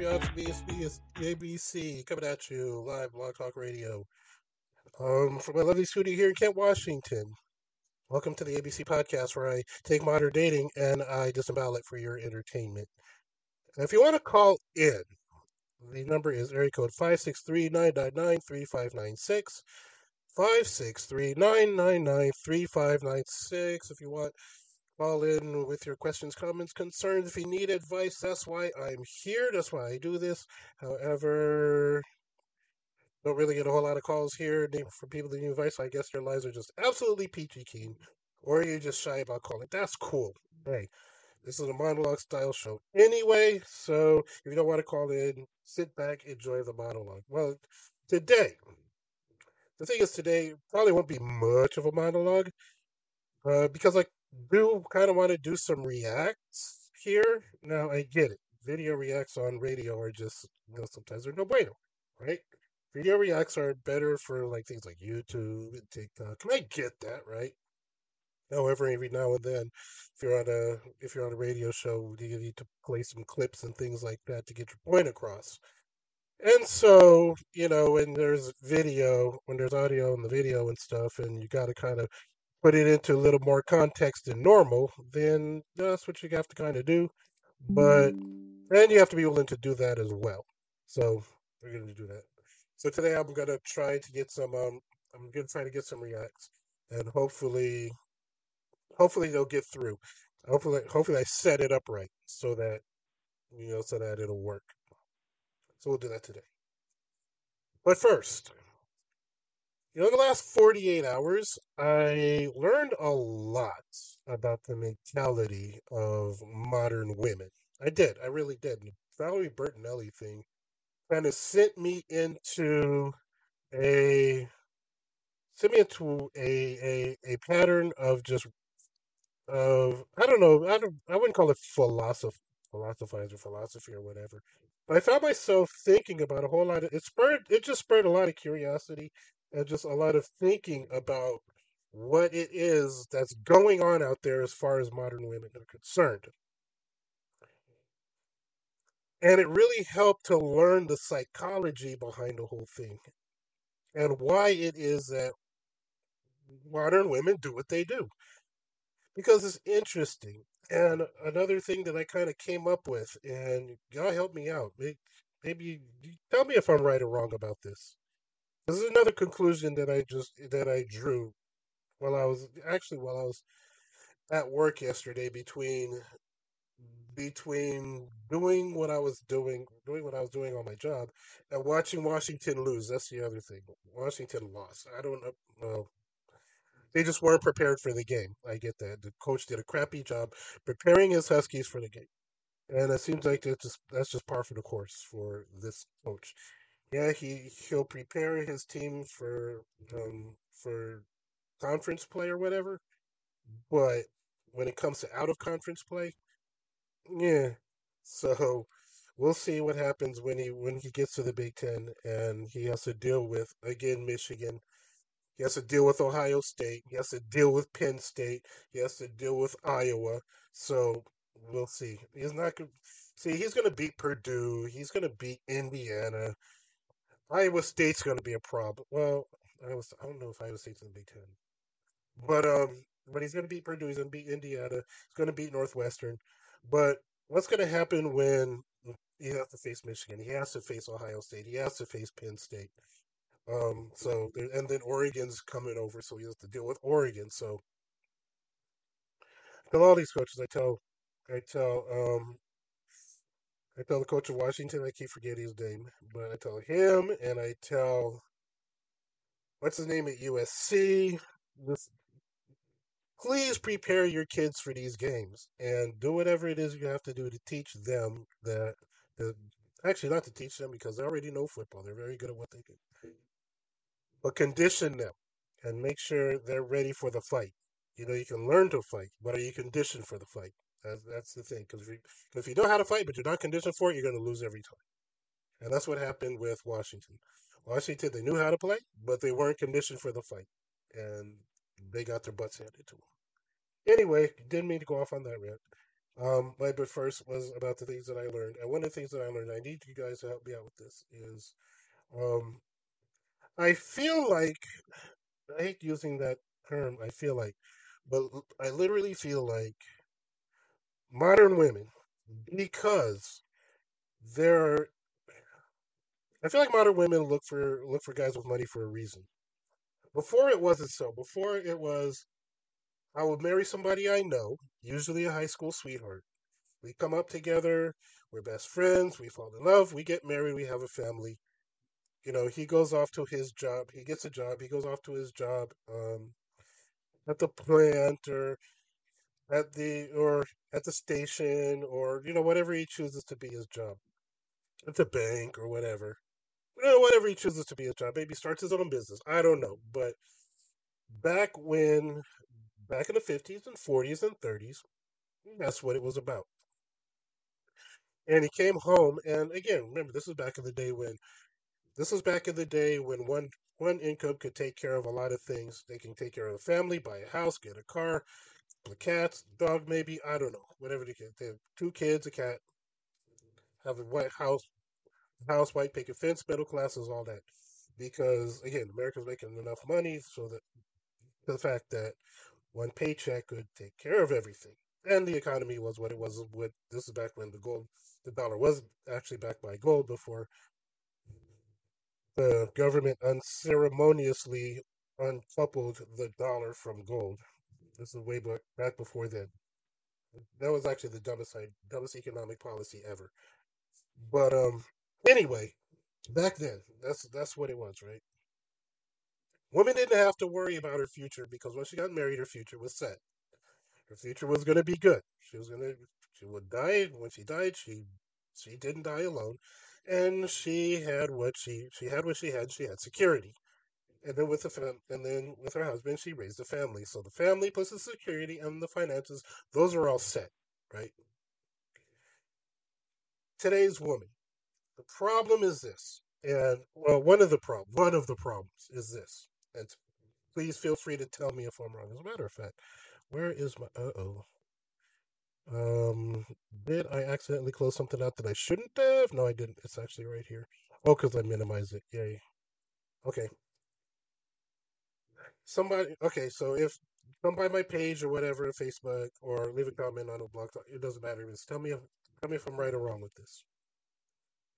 Grumpy Odds, BSB, ABC, coming at you live, Blog Talk Radio. Um, from my lovely studio here in Kent, Washington. Welcome to the ABC podcast where I take modern dating and I disembowel it for your entertainment. if you want to call in, the number is area code 563-999-3596. 563-999-3596 if you want call in with your questions, comments, concerns. If you need advice, that's why I'm here. That's why I do this. However, don't really get a whole lot of calls here from people that need advice. I guess your lives are just absolutely peachy keen, or you're just shy about calling. That's cool. Hey, this is a monologue style show anyway. So if you don't want to call in, sit back, enjoy the monologue. Well, today, the thing is, today probably won't be much of a monologue. Uh, because like do kind of want to do some reacts here. Now I get it. Video reacts on radio are just you know sometimes they're no bueno, right? Video reacts are better for like things like YouTube and TikTok. And I get that, right? However, every now and then, if you're on a if you're on a radio show, you need to play some clips and things like that to get your point across. And so, you know, when there's video, when there's audio and the video and stuff, and you got to kind of put it into a little more context than normal, then that's what you have to kind of do. But and you have to be willing to do that as well. So we're going to do that. So today I'm going to try to get some. Um, I'm going to try to get some reacts, and hopefully, hopefully they'll get through. Hopefully, hopefully I set it up right so that you know so that it'll work. So we'll do that today. But first, in the last 48 hours, I learned a lot about the mentality of modern women. I did. I really did. The Valerie Bertinelli thing kind of sent me into a sent me into a, a a pattern of just of I don't know I don't I wouldn't call it philosophy philosophize or philosophy or whatever. But I found myself thinking about a whole lot of it spurred it just spurred a lot of curiosity and just a lot of thinking about what it is that's going on out there as far as modern women are concerned. And it really helped to learn the psychology behind the whole thing and why it is that modern women do what they do. Because it's interesting. And another thing that I kind of came up with, and y'all help me out. Maybe tell me if I'm right or wrong about this. This is another conclusion that I just that I drew while I was actually while I was at work yesterday between between doing what I was doing, doing what I was doing on my job, and watching Washington lose. That's the other thing. Washington lost. I don't know. they just weren't prepared for the game. I get that. The coach did a crappy job preparing his Huskies for the game, and it seems like that's just that's just par for the course for this coach yeah, he he'll prepare his team for um for conference play or whatever. But when it comes to out of conference play, yeah. So we'll see what happens when he when he gets to the Big Ten and he has to deal with again Michigan. He has to deal with Ohio State. He has to deal with Penn State. He has to deal with Iowa. So we'll see. He's not gonna See, he's going to beat Purdue. He's going to beat Indiana. Iowa State's going to be a problem. Well, I was I don't know if Iowa State's in the Big Ten, but um, but he's going to beat Purdue. He's going to beat Indiana. He's going to beat Northwestern. But what's going to happen when he has to face Michigan? He has to face Ohio State. He has to face Penn State. Um, so and then Oregon's coming over, so he has to deal with Oregon. So tell all these coaches, I tell, I tell um, I tell the coach of Washington, I keep forgetting his name, but I tell him and I tell what's his name at USC. This, please prepare your kids for these games and do whatever it is you have to do to teach them that. that actually, not to teach them because they already know football. They're very good at what they do. But condition them and make sure they're ready for the fight. You know, you can learn to fight, but are you conditioned for the fight? That's, that's the thing. Because if, if, you know how to fight, but you're not conditioned for it, you're going to lose every time. And that's what happened with Washington. Washington, they knew how to play, but they weren't conditioned for the fight. And they got their butts handed to them. Anyway, didn't mean to go off on that rant. Um, my but first was about the things that I learned, and one of the things that I learned, I need you guys to help me out with this, is um, I feel like I hate using that term. I feel like, but I literally feel like modern women, because they're, I feel like modern women look for look for guys with money for a reason. Before it wasn't so. Before it was, I would marry somebody I know, usually a high school sweetheart. We come up together, we're best friends, we fall in love, we get married, we have a family. You know, he goes off to his job, he gets a job, he goes off to his job um, at the plant or at the or at the station or you know whatever he chooses to be his job at the bank or whatever. You know whatever he chooses to be his job maybe starts his own business i don't know but back when back in the 50s and 40s and 30s that's what it was about. And he came home and again remember this was back in the day when this was back in the day when one one income could take care of a lot of things. They can take care of a family buy a house get a car the cats dog maybe i don't know. Whatever they get they have two kids a cat have a white house house white picket fence middle classes all that. Because again america's making enough money so that the fact that one paycheck could take care of everything. And the economy was what it was with this is back when the gold the dollar was actually backed by gold before the government unceremoniously uncoupled the dollar from gold. This is way back, back before then. That was actually the dumbest dumbest economic policy ever. But um, anyway, back then, that's that's what it was, right? Women didn't have to worry about her future because when she got married, her future was set. Her future was going to be good. She was going to she would die when she died. She she didn't die alone, and she had what she she had what she had. She had security, and then with the fam- and then with her husband, she raised a family. So the family plus the security and the finances, those are all set, right? Today's woman, the problem is this, and well, one of the prob one of the problems is this, and please feel free to tell me if I'm wrong. As a matter of fact, where is my uh oh? Um, did I accidentally close something out that I shouldn't have? No, I didn't. It's actually right here. Oh, because I minimized it. Yay. Okay. Somebody. Okay, so if come by my page or whatever, Facebook, or leave a comment on a blog talk. It doesn't matter. Just tell me if tell me if I'm right or wrong with this.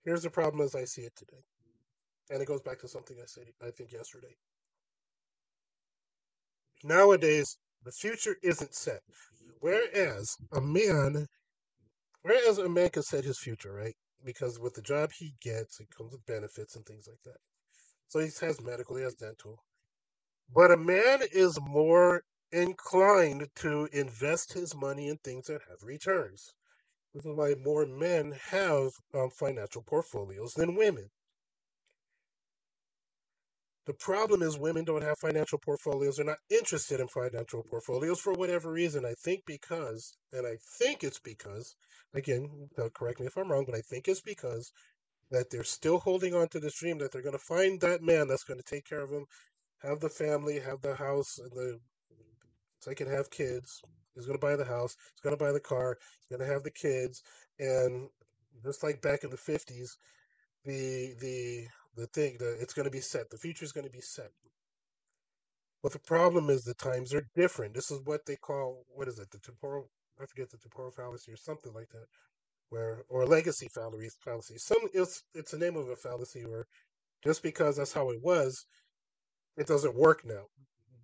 Here's the problem as I see it today, and it goes back to something I said I think yesterday. Nowadays, the future isn't set. Whereas a man, whereas a man can set his future, right? Because with the job he gets, it comes with benefits and things like that. So he has medical, he has dental. But a man is more inclined to invest his money in things that have returns. This is why more men have um, financial portfolios than women. The problem is women don't have financial portfolios. They're not interested in financial portfolios for whatever reason. I think because, and I think it's because, again, correct me if I'm wrong, but I think it's because that they're still holding on to this dream that they're going to find that man that's going to take care of them, have the family, have the house, and the so they can have kids. He's going to buy the house. He's going to buy the car. He's going to have the kids, and just like back in the fifties, the the the thing that it's going to be set. The future is going to be set. But the problem is the times are different. This is what they call what is it? The temporal I forget the temporal fallacy or something like that, where or legacy fallacy. Fallacy. Some it's it's the name of a fallacy where just because that's how it was, it doesn't work now.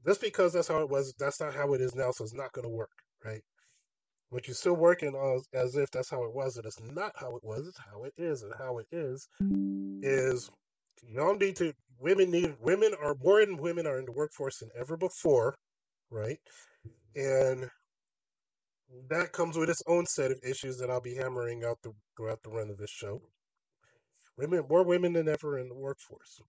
Just because that's how it was, that's not how it is now. So it's not going to work, right? But you're still working as, as if that's how it was, and it's not how it was. It's how it is, and how it is is y'all need to women need women are more and women are in the workforce than ever before right and that comes with its own set of issues that i'll be hammering out the, throughout the run of this show women more women than ever in the workforce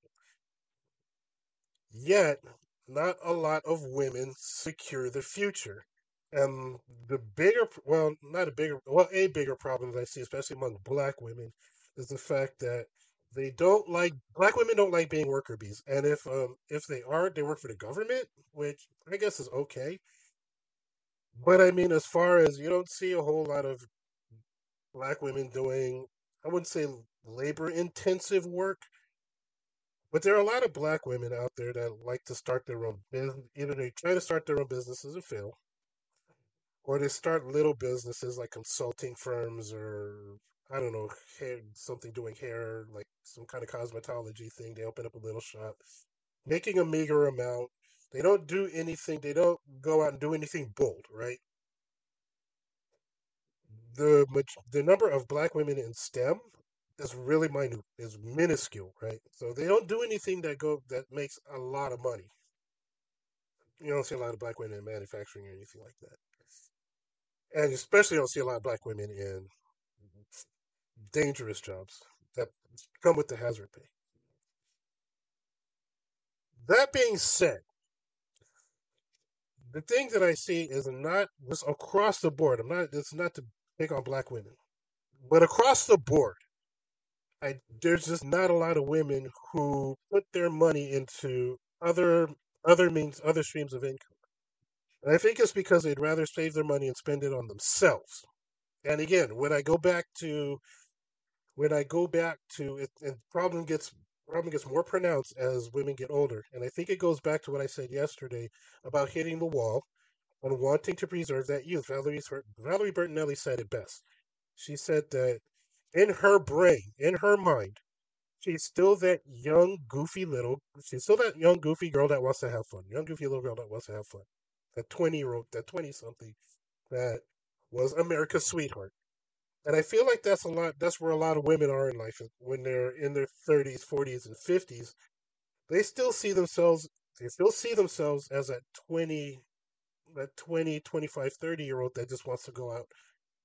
yet not a lot of women secure the future and the bigger well not a bigger well a bigger problem that i see especially among black women is the fact that they don't like black women don't like being worker bees, and if um if they are, they work for the government, which I guess is okay. But I mean, as far as you don't see a whole lot of black women doing, I wouldn't say labor intensive work, but there are a lot of black women out there that like to start their own business. Either they try to start their own businesses and fail, or they start little businesses like consulting firms or I don't know, hair, something doing hair, like some kind of cosmetology thing. They open up a little shop, making a meager amount. They don't do anything. They don't go out and do anything bold, right? The the number of black women in STEM is really minute, is minuscule, right? So they don't do anything that go that makes a lot of money. You don't see a lot of black women in manufacturing or anything like that, and especially don't see a lot of black women in dangerous jobs that come with the hazard pay. That being said, the thing that I see is not just across the board. I'm not. It's not to pick on black women, but across the board, I there's just not a lot of women who put their money into other other means, other streams of income. And I think it's because they'd rather save their money and spend it on themselves. And again, when I go back to when I go back to it, and problem gets problem gets more pronounced as women get older. And I think it goes back to what I said yesterday about hitting the wall and wanting to preserve that youth. Valerie Valerie Bertinelli said it best. She said that in her brain, in her mind, she's still that young, goofy little. She's still that young, goofy girl that wants to have fun. Young, goofy little girl that wants to have fun. That twenty year old, that twenty something, that was America's sweetheart. And I feel like that's a lot. That's where a lot of women are in life when they're in their thirties, forties, and fifties. They still see themselves. They still see themselves as that twenty, that 20, 25, 30 year old that just wants to go out,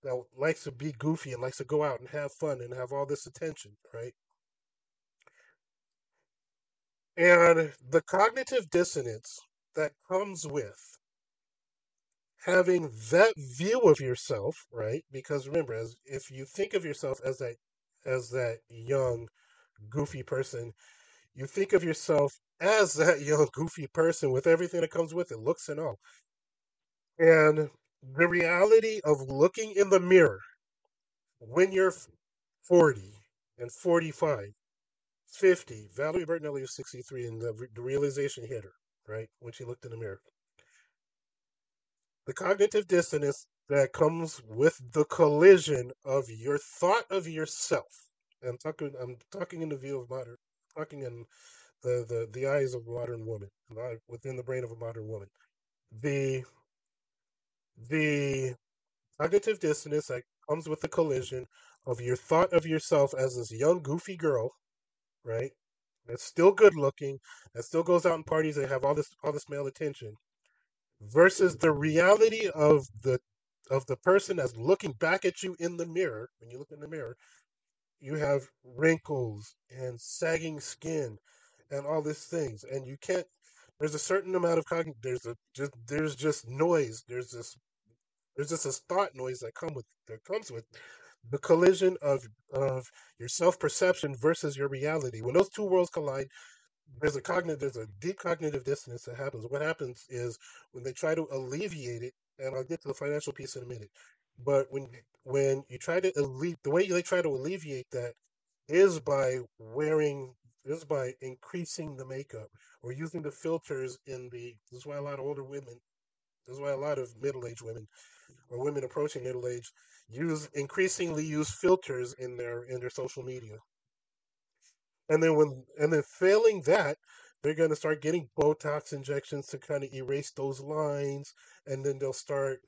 that likes to be goofy and likes to go out and have fun and have all this attention, right? And the cognitive dissonance that comes with having that view of yourself, right? Because remember, as if you think of yourself as that as that young, goofy person, you think of yourself as that young, goofy person with everything that comes with it, looks and all. And the reality of looking in the mirror when you're 40 and 45, 50, Valerie Bertinelli was 63, and the, the realization hit her, right? When she looked in the mirror the cognitive dissonance that comes with the collision of your thought of yourself. I'm talking. I'm talking in the view of modern. Talking in the the, the eyes of a modern woman, within the brain of a modern woman. The the cognitive dissonance that comes with the collision of your thought of yourself as this young goofy girl, right? That's still good looking, that still goes out in parties and have all this all this male attention, versus the reality of the of the person that's looking back at you in the mirror when you look in the mirror you have wrinkles and sagging skin and all these things and you can't there's a certain amount of cognitive there's a just there's just noise there's this there's just this thought noise that come with that comes with the collision of of your self-perception versus your reality. When those two worlds collide there's a cognitive there's a deep cognitive dissonance that happens. What happens is when they try to alleviate it and i'll get to the financial piece in a minute but when when you try to alleviate the way they try to alleviate that is by wearing is by increasing the makeup or using the filters in the this is why a lot of older women this is why a lot of middle-aged women or women approaching middle age use increasingly use filters in their in their social media. And then when and then failing that, they're going to start getting Botox injections to kind of erase those lines, and then they'll start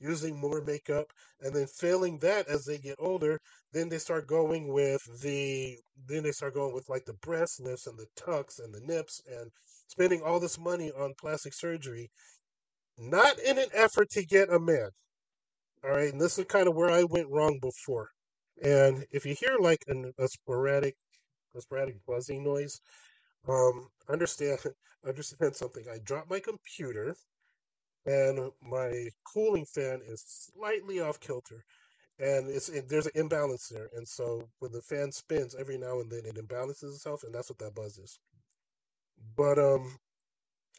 using more makeup. And then failing that as they get older, then they start going with the then they start going with like the breast lifts and the tucks and the nips and spending all this money on plastic surgery, not in an effort to get a man. All right, and this is kind of where I went wrong before. And if you hear like an, a sporadic a sporadic buzzing noise. Um, understand understand something. I dropped my computer, and my cooling fan is slightly off kilter, and it's it, there's an imbalance there. And so when the fan spins, every now and then it imbalances itself, and that's what that buzz is. But um,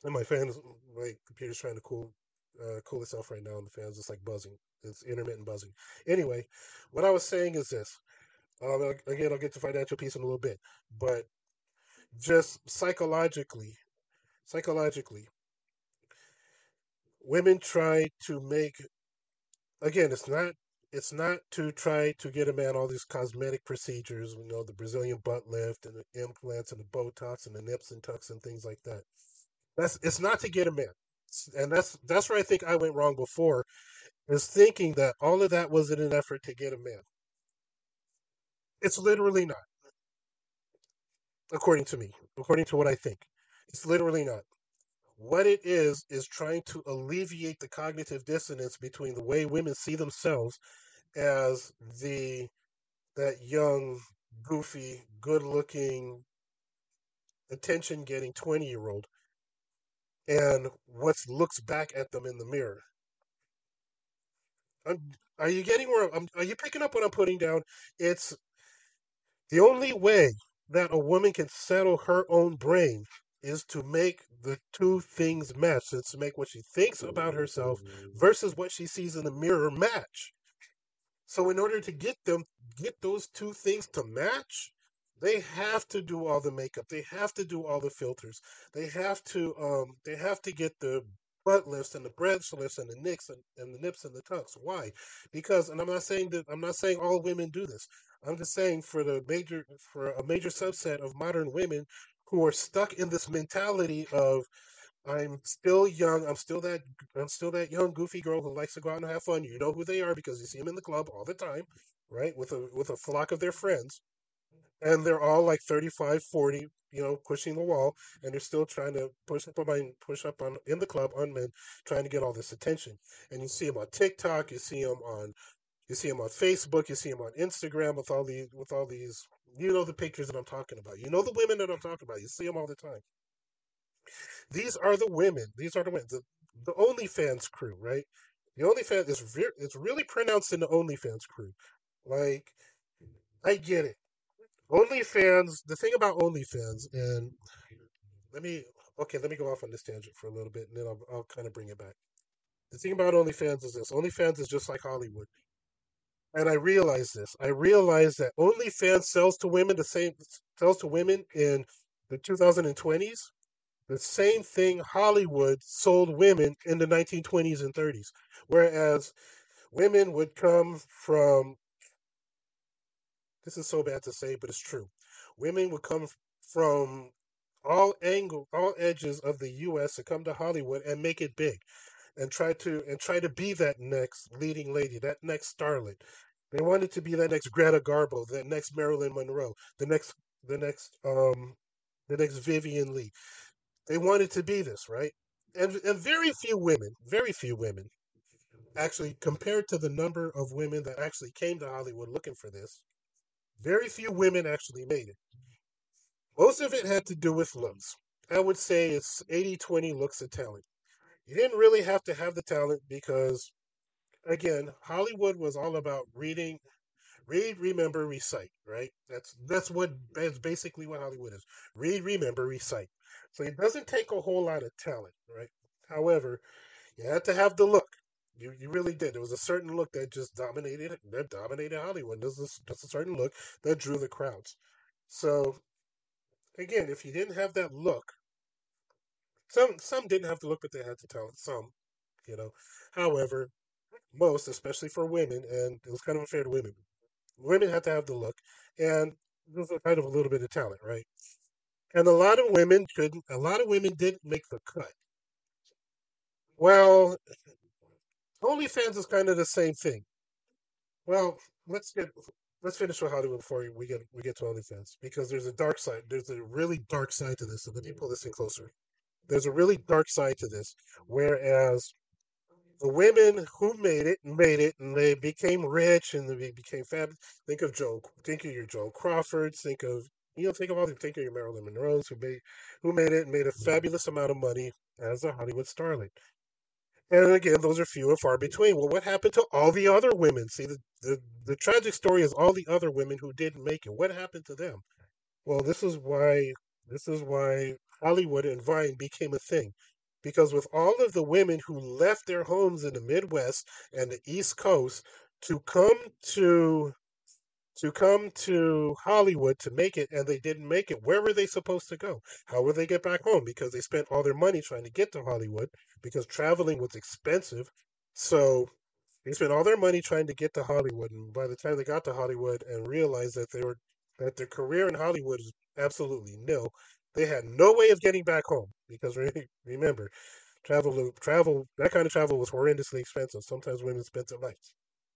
and my fan, is, my computer's trying to cool uh, cool itself right now, and the fans just like buzzing. It's intermittent buzzing. Anyway, what I was saying is this. Um, again, I'll get to financial piece in a little bit, but just psychologically, psychologically, women try to make. Again, it's not. It's not to try to get a man all these cosmetic procedures, you know, the Brazilian butt lift and the implants and the Botox and the nips and tucks and things like that. That's it's not to get a man, and that's that's where I think I went wrong before, is thinking that all of that was in an effort to get a man. It's literally not, according to me, according to what I think. It's literally not. What it is is trying to alleviate the cognitive dissonance between the way women see themselves as the that young, goofy, good-looking, attention-getting 20-year-old and what looks back at them in the mirror. I'm, are you getting where I'm, are you picking up what I'm putting down? It's the only way that a woman can settle her own brain is to make the two things match. It's to make what she thinks about herself versus what she sees in the mirror match. So in order to get them get those two things to match, they have to do all the makeup. They have to do all the filters. They have to um they have to get the butt lifts and the breast lifts and the nicks and, and the nips and the tucks. Why? Because and I'm not saying that I'm not saying all women do this. I'm just saying for the major for a major subset of modern women who are stuck in this mentality of I'm still young. I'm still that. I'm still that young, goofy girl who likes to go out and have fun. You know who they are because you see them in the club all the time, right? With a with a flock of their friends, and they're all like 35, 40, you know, pushing the wall, and they're still trying to push up on push up on in the club on men, trying to get all this attention. And you see them on TikTok. You see them on you see them on Facebook. You see them on Instagram with all these with all these. You know the pictures that I'm talking about. You know the women that I'm talking about. You see them all the time. These are the women. These are the women. The, the OnlyFans crew, right? The OnlyFans is re- it's really pronounced in the OnlyFans crew. Like, I get it. OnlyFans. The thing about OnlyFans, and let me okay, let me go off on this tangent for a little bit, and then I'll, I'll kind of bring it back. The thing about OnlyFans is this: OnlyFans is just like Hollywood. And I realize this. I realize that OnlyFans sells to women the same sells to women in the 2020s the same thing Hollywood sold women in the 1920s and 30s. Whereas women would come from this is so bad to say, but it's true. Women would come from all angle all edges of the US to come to Hollywood and make it big and try to and try to be that next leading lady, that next starlet. They wanted to be that next Greta Garbo, that next Marilyn Monroe, the next the next um the next Vivien Leigh. They wanted to be this, right? And and very few women, very few women actually compared to the number of women that actually came to Hollywood looking for this, very few women actually made it. Most of it had to do with looks. I would say it's 80 20 looks and talent. You didn't really have to have the talent because, again, Hollywood was all about reading, read, remember, recite. Right? That's that's what that's basically what Hollywood is. Read, remember, recite. So it doesn't take a whole lot of talent, right? However, you had to have the look. You you really did. There was a certain look that just dominated that dominated Hollywood. There's a, just a certain look that drew the crowds. So again, if you didn't have that look, some some didn't have the look, but they had the talent. Some, you know. However, most, especially for women, and it was kind of unfair to women. Women had to have the look, and there's a kind of a little bit of talent, right? And a lot of women couldn't. A lot of women didn't make the cut. Well, OnlyFans is kind of the same thing. Well, let's get let's finish with Hollywood before we get we get to OnlyFans because there's a dark side. There's a really dark side to this. So let me pull this in closer. There's a really dark side to this. Whereas the women who made it made it and they became rich and they became fab. Think of Joe. Think of your Joan Crawfords, Think of you know, think of all the think of your Marilyn Monroe's who made who made it and made a fabulous amount of money as a Hollywood starlet. And again, those are few and far between. Well, what happened to all the other women? See, the, the, the tragic story is all the other women who didn't make it. What happened to them? Well, this is why this is why Hollywood and Vine became a thing. because with all of the women who left their homes in the Midwest and the East Coast to come to to come to Hollywood to make it and they didn't make it, where were they supposed to go? How would they get back home? Because they spent all their money trying to get to Hollywood because traveling was expensive. So they spent all their money trying to get to Hollywood and by the time they got to Hollywood and realized that they were that their career in Hollywood is absolutely nil, they had no way of getting back home because re- remember, travel travel that kind of travel was horrendously expensive. Sometimes women spent their life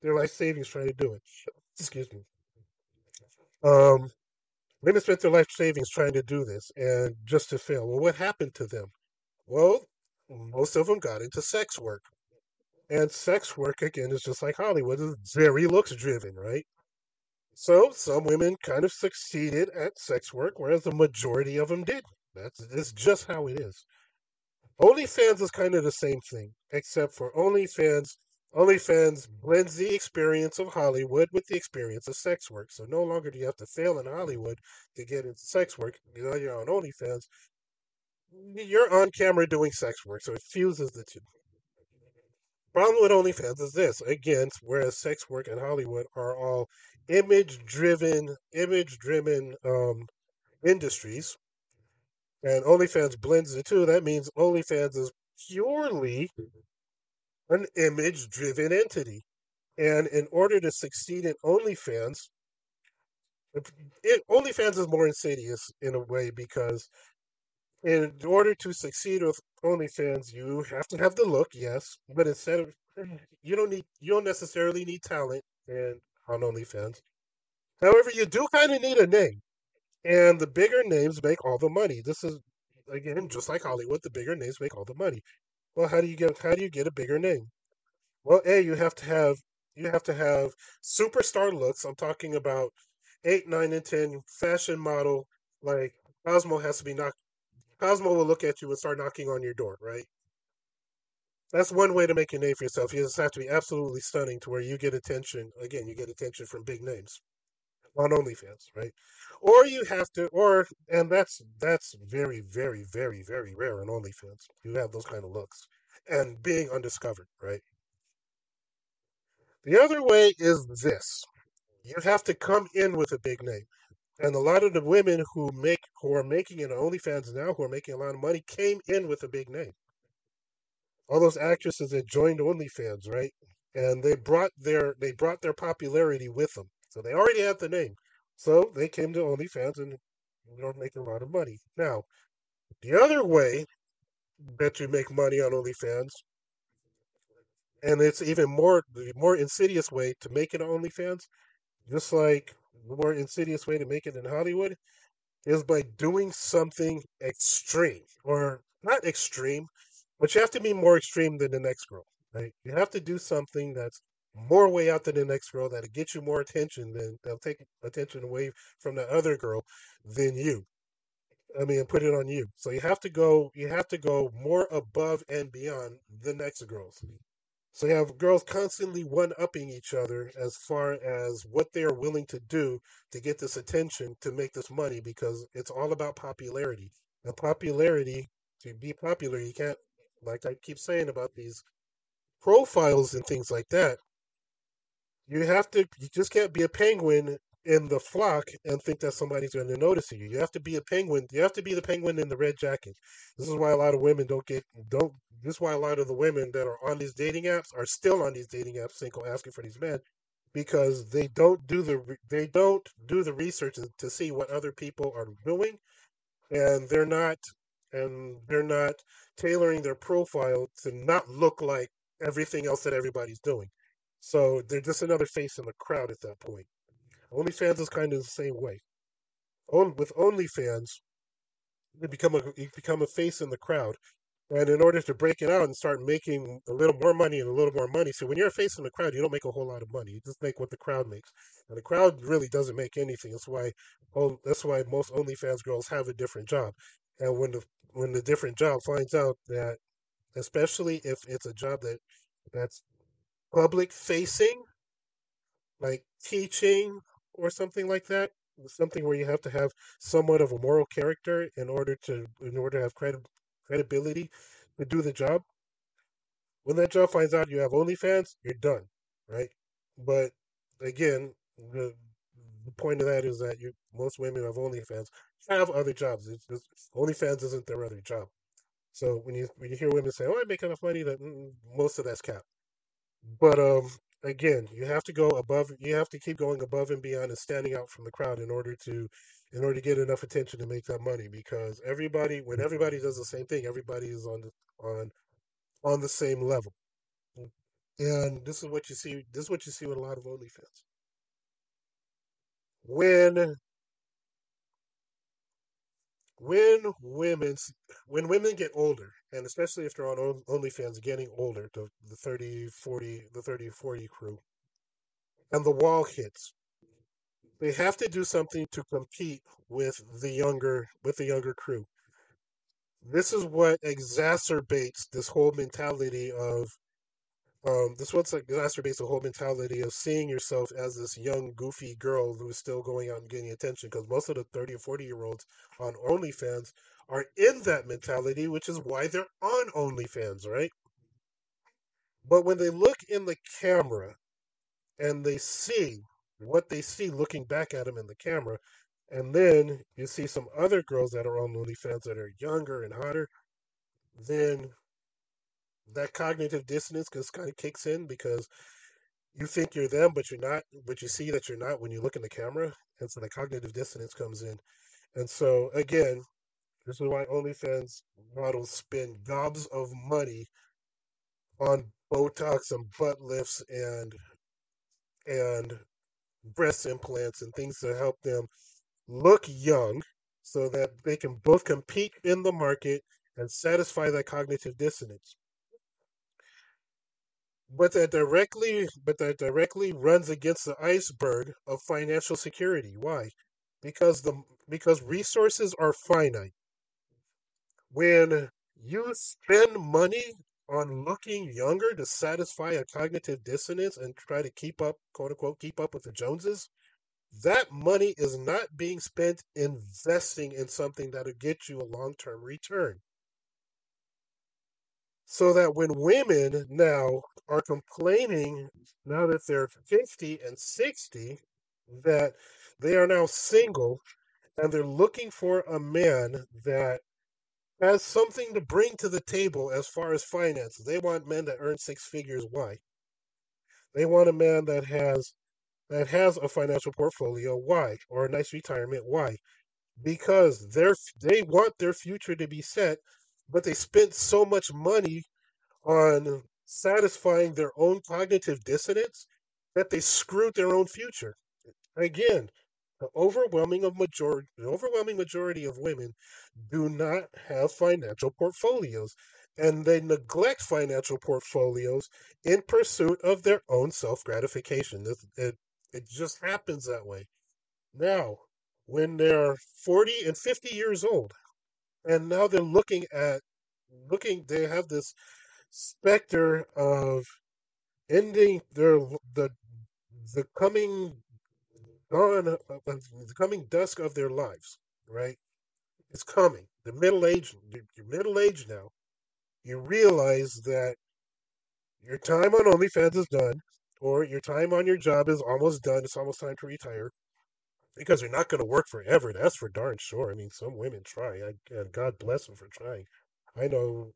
their life savings trying to do it. Excuse me. Um, women spent their life savings trying to do this and just to fail. Well, what happened to them? Well, most of them got into sex work. And sex work, again, is just like Hollywood, it's very looks driven, right? So some women kind of succeeded at sex work, whereas the majority of them didn't. That's it's just how it is. OnlyFans is kind of the same thing, except for OnlyFans. OnlyFans blends the experience of Hollywood with the experience of sex work. So no longer do you have to fail in Hollywood to get into sex work. You know, you're on OnlyFans. You're on camera doing sex work, so it fuses the two. Problem with OnlyFans is this again, whereas sex work and Hollywood are all image driven, image driven um, industries, and OnlyFans blends the two. That means OnlyFans is purely an image driven entity. And in order to succeed in OnlyFans, it, OnlyFans is more insidious in a way because in order to succeed with OnlyFans, you have to have the look, yes, but instead of you don't need you don't necessarily need talent and on OnlyFans. However, you do kind of need a name, and the bigger names make all the money. This is again just like Hollywood. The bigger names make all the money. Well, how do you get how do you get a bigger name? Well, a you have to have you have to have superstar looks. I'm talking about eight, nine, and ten fashion model like Cosmo has to be knocked. Cosmo will look at you and start knocking on your door, right? That's one way to make a name for yourself. You just have to be absolutely stunning to where you get attention. Again, you get attention from big names on OnlyFans, right? Or you have to, or and that's that's very, very, very, very rare on OnlyFans. You have those kind of looks and being undiscovered, right? The other way is this: you have to come in with a big name, and a lot of the women who make who are making it on OnlyFans now, who are making a lot of money, came in with a big name. All those actresses that joined OnlyFans, right? And they brought their they brought their popularity with them. So they already had the name. So they came to OnlyFans and they're making a lot of money. Now, the other way that you make money on OnlyFans, and it's even more the more insidious way to make it on OnlyFans, just like the more insidious way to make it in Hollywood, is by doing something extreme. Or not extreme, but you have to be more extreme than the next girl. Right? You have to do something that's more way out than the next girl that'll get you more attention than they'll take attention away from the other girl than you. I mean, put it on you. So you have to go. You have to go more above and beyond the next girls. So you have girls constantly one upping each other as far as what they are willing to do to get this attention to make this money because it's all about popularity. And popularity, to be popular, you can't, like I keep saying about these profiles and things like that, you have to, you just can't be a penguin in the flock and think that somebody's going to notice you. You have to be a penguin. You have to be the penguin in the red jacket. This is why a lot of women don't get don't. This is why a lot of the women that are on these dating apps are still on these dating apps, single, asking for these men, because they don't do the they don't do the research to see what other people are doing, and they're not and they're not tailoring their profile to not look like everything else that everybody's doing. So they're just another face in the crowd at that point. OnlyFans is kind of the same way. On, with OnlyFans, you become a you become a face in the crowd, and in order to break it out and start making a little more money and a little more money, so when you're a face in the crowd, you don't make a whole lot of money. You just make what the crowd makes, and the crowd really doesn't make anything. That's why, oh, that's why most OnlyFans girls have a different job, and when the when the different job finds out that, especially if it's a job that that's public facing, like teaching or something like that, something where you have to have somewhat of a moral character in order to in order to have credi- credibility to do the job. When that job finds out you have OnlyFans, you're done, right? But again, the, the point of that is that you most women have OnlyFans have other jobs. It's just OnlyFans isn't their other job. So when you when you hear women say, "Oh, I make enough money," that mm, most of that's cap. But um, again, you have to go above. You have to keep going above and beyond and standing out from the crowd in order to, in order to get enough attention to make that money. Because everybody, when everybody does the same thing, everybody is on the on on the same level. And this is what you see. This is what you see with a lot of OnlyFans. When when women when women get older and especially if they're on onlyfans getting older the, the 30 40 the 30 40 crew and the wall hits they have to do something to compete with the younger with the younger crew. This is what exacerbates this whole mentality of um, this what's exacerbates the whole mentality of seeing yourself as this young, goofy girl who's still going out and getting attention. Because most of the 30 or 40 year olds on OnlyFans are in that mentality, which is why they're on OnlyFans, right? But when they look in the camera and they see what they see looking back at them in the camera, and then you see some other girls that are on OnlyFans that are younger and hotter, then that cognitive dissonance just kind of kicks in because you think you're them, but you're not, but you see that you're not when you look in the camera. And so the cognitive dissonance comes in. And so, again, this is why OnlyFans models spend gobs of money on Botox and butt lifts and and breast implants and things to help them look young so that they can both compete in the market and satisfy that cognitive dissonance but that directly but that directly runs against the iceberg of financial security. Why? Because the because resources are finite. When you spend money on looking younger to satisfy a cognitive dissonance and try to keep up quote unquote keep up with the joneses that money is not being spent investing in something that'll get you a long-term return so that when women now are complaining, now that they're 50 and 60, that they are now single and they're looking for a man that has something to bring to the table as far as finances. They want men that earn six figures. Why? They want a man that has that has a financial portfolio. Why? Or a nice retirement. Why? Because they're they want their future to be set but they spent so much money on satisfying their own cognitive dissonance that they screwed their own future. Again, the overwhelming of majority the overwhelming majority of women do not have financial portfolios and they neglect financial portfolios in pursuit of their own self-gratification. It, it, it just happens that way. Now, when they're 40 and 50 years old, and now they're looking at looking they have this specter of ending their the the coming dawn uh, the coming dusk of their lives right? It's coming. The middle age you're middle age now. You realize that your time on OnlyFans is done or your time on your job is almost done. It's almost time to retire because you're not going to work forever. That's for darn sure. I mean, some women try, I, and God bless them for trying. I know,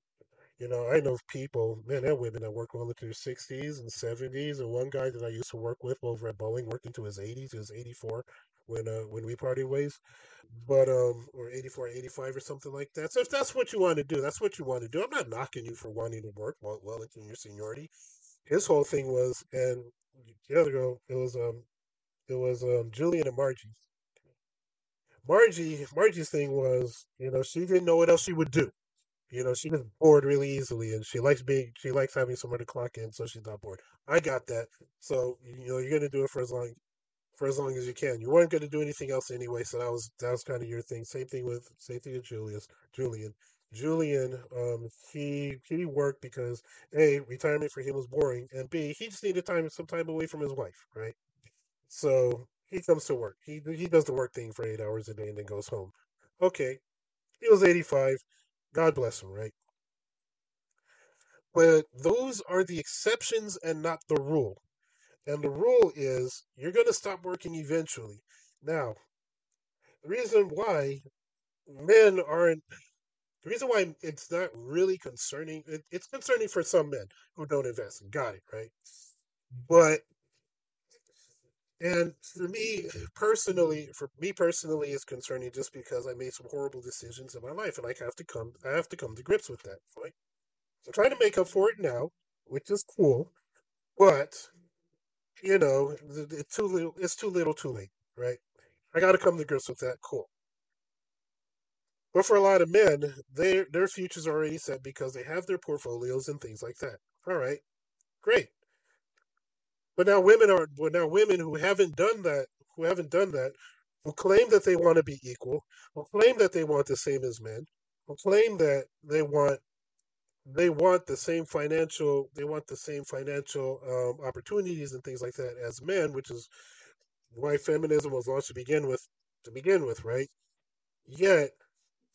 you know, I know people, men and women that work well into their 60s and 70s. And one guy that I used to work with over at Boeing worked into his 80s. He was 84 when uh, when we parted ways, but um, or 84, 85 or something like that. So if that's what you want to do, that's what you want to do. I'm not knocking you for wanting to work well, well into your seniority. His whole thing was, and the other girl, it was um it was um, Julian and Margie. Margie, Margie's thing was, you know, she didn't know what else she would do. You know, she was bored really easily, and she likes being, she likes having somewhere to clock in, so she's not bored. I got that. So you know, you're gonna do it for as long, for as long as you can. You weren't gonna do anything else anyway, so that was that was kind of your thing. Same thing with same thing with Julius, Julian. Julian, um, he he worked because a retirement for him was boring, and b he just needed time some time away from his wife, right? So he comes to work. He he does the work thing for eight hours a day and then goes home. Okay, he was eighty five. God bless him, right? But those are the exceptions and not the rule. And the rule is you're going to stop working eventually. Now, the reason why men aren't, the reason why it's not really concerning, it, it's concerning for some men who don't invest. Got it, right? But, and for me personally, for me personally, it's concerning just because I made some horrible decisions in my life and I have to come, I have to come to grips with that, right? So I'm trying to make up for it now, which is cool. But you know, it's too little. It's too little, too late, right? I got to come to grips with that. Cool. But for a lot of men, their their futures are already set because they have their portfolios and things like that. All right, great. But now women are. But now women who haven't done that, who haven't done that, who claim that they want to be equal, who claim that they want the same as men, who claim that they want they want the same financial they want the same financial um, opportunities and things like that as men which is why feminism was launched to begin with to begin with right yet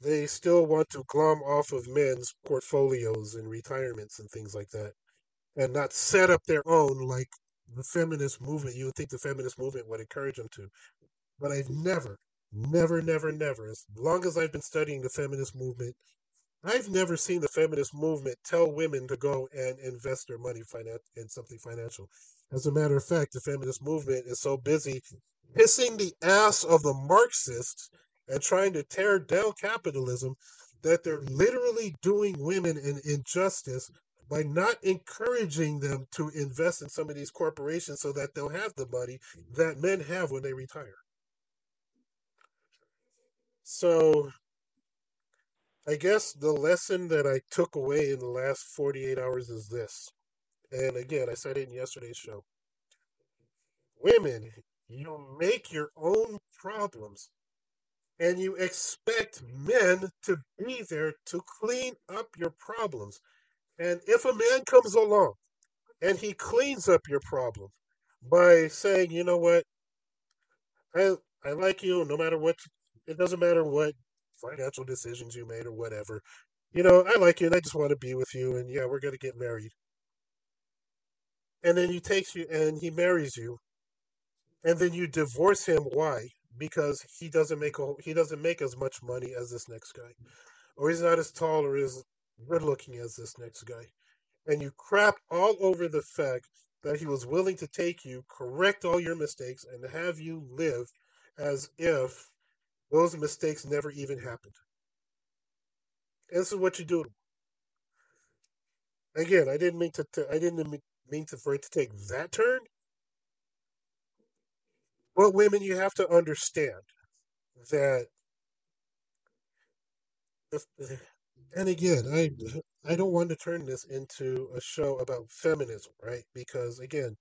they still want to glom off of men's portfolios and retirements and things like that and not set up their own like the feminist movement you would think the feminist movement would encourage them to but i've never never never never as long as i've been studying the feminist movement I've never seen the feminist movement tell women to go and invest their money finan- in something financial. As a matter of fact, the feminist movement is so busy pissing the ass of the Marxists and trying to tear down capitalism that they're literally doing women an injustice by not encouraging them to invest in some of these corporations so that they'll have the money that men have when they retire. So I guess the lesson that I took away in the last 48 hours is this. And again, I said it in yesterday's show. Women, you make your own problems and you expect men to be there to clean up your problems. And if a man comes along and he cleans up your problem by saying, you know what, I I like you no matter what it doesn't matter what financial decisions you made or whatever. You know, I like you and I just want to be with you and yeah, we're going to get married. And then he takes you and he marries you. And then you divorce him why? Because he doesn't make a, he doesn't make as much money as this next guy. Or he's not as tall or as good looking as this next guy. And you crap all over the fact that he was willing to take you, correct all your mistakes, and have you live as if those mistakes never even happened. And this is what you do. Again, I didn't mean to. I didn't mean to for it to take that turn. But women, you have to understand that. If, and again, I I don't want to turn this into a show about feminism, right? Because again,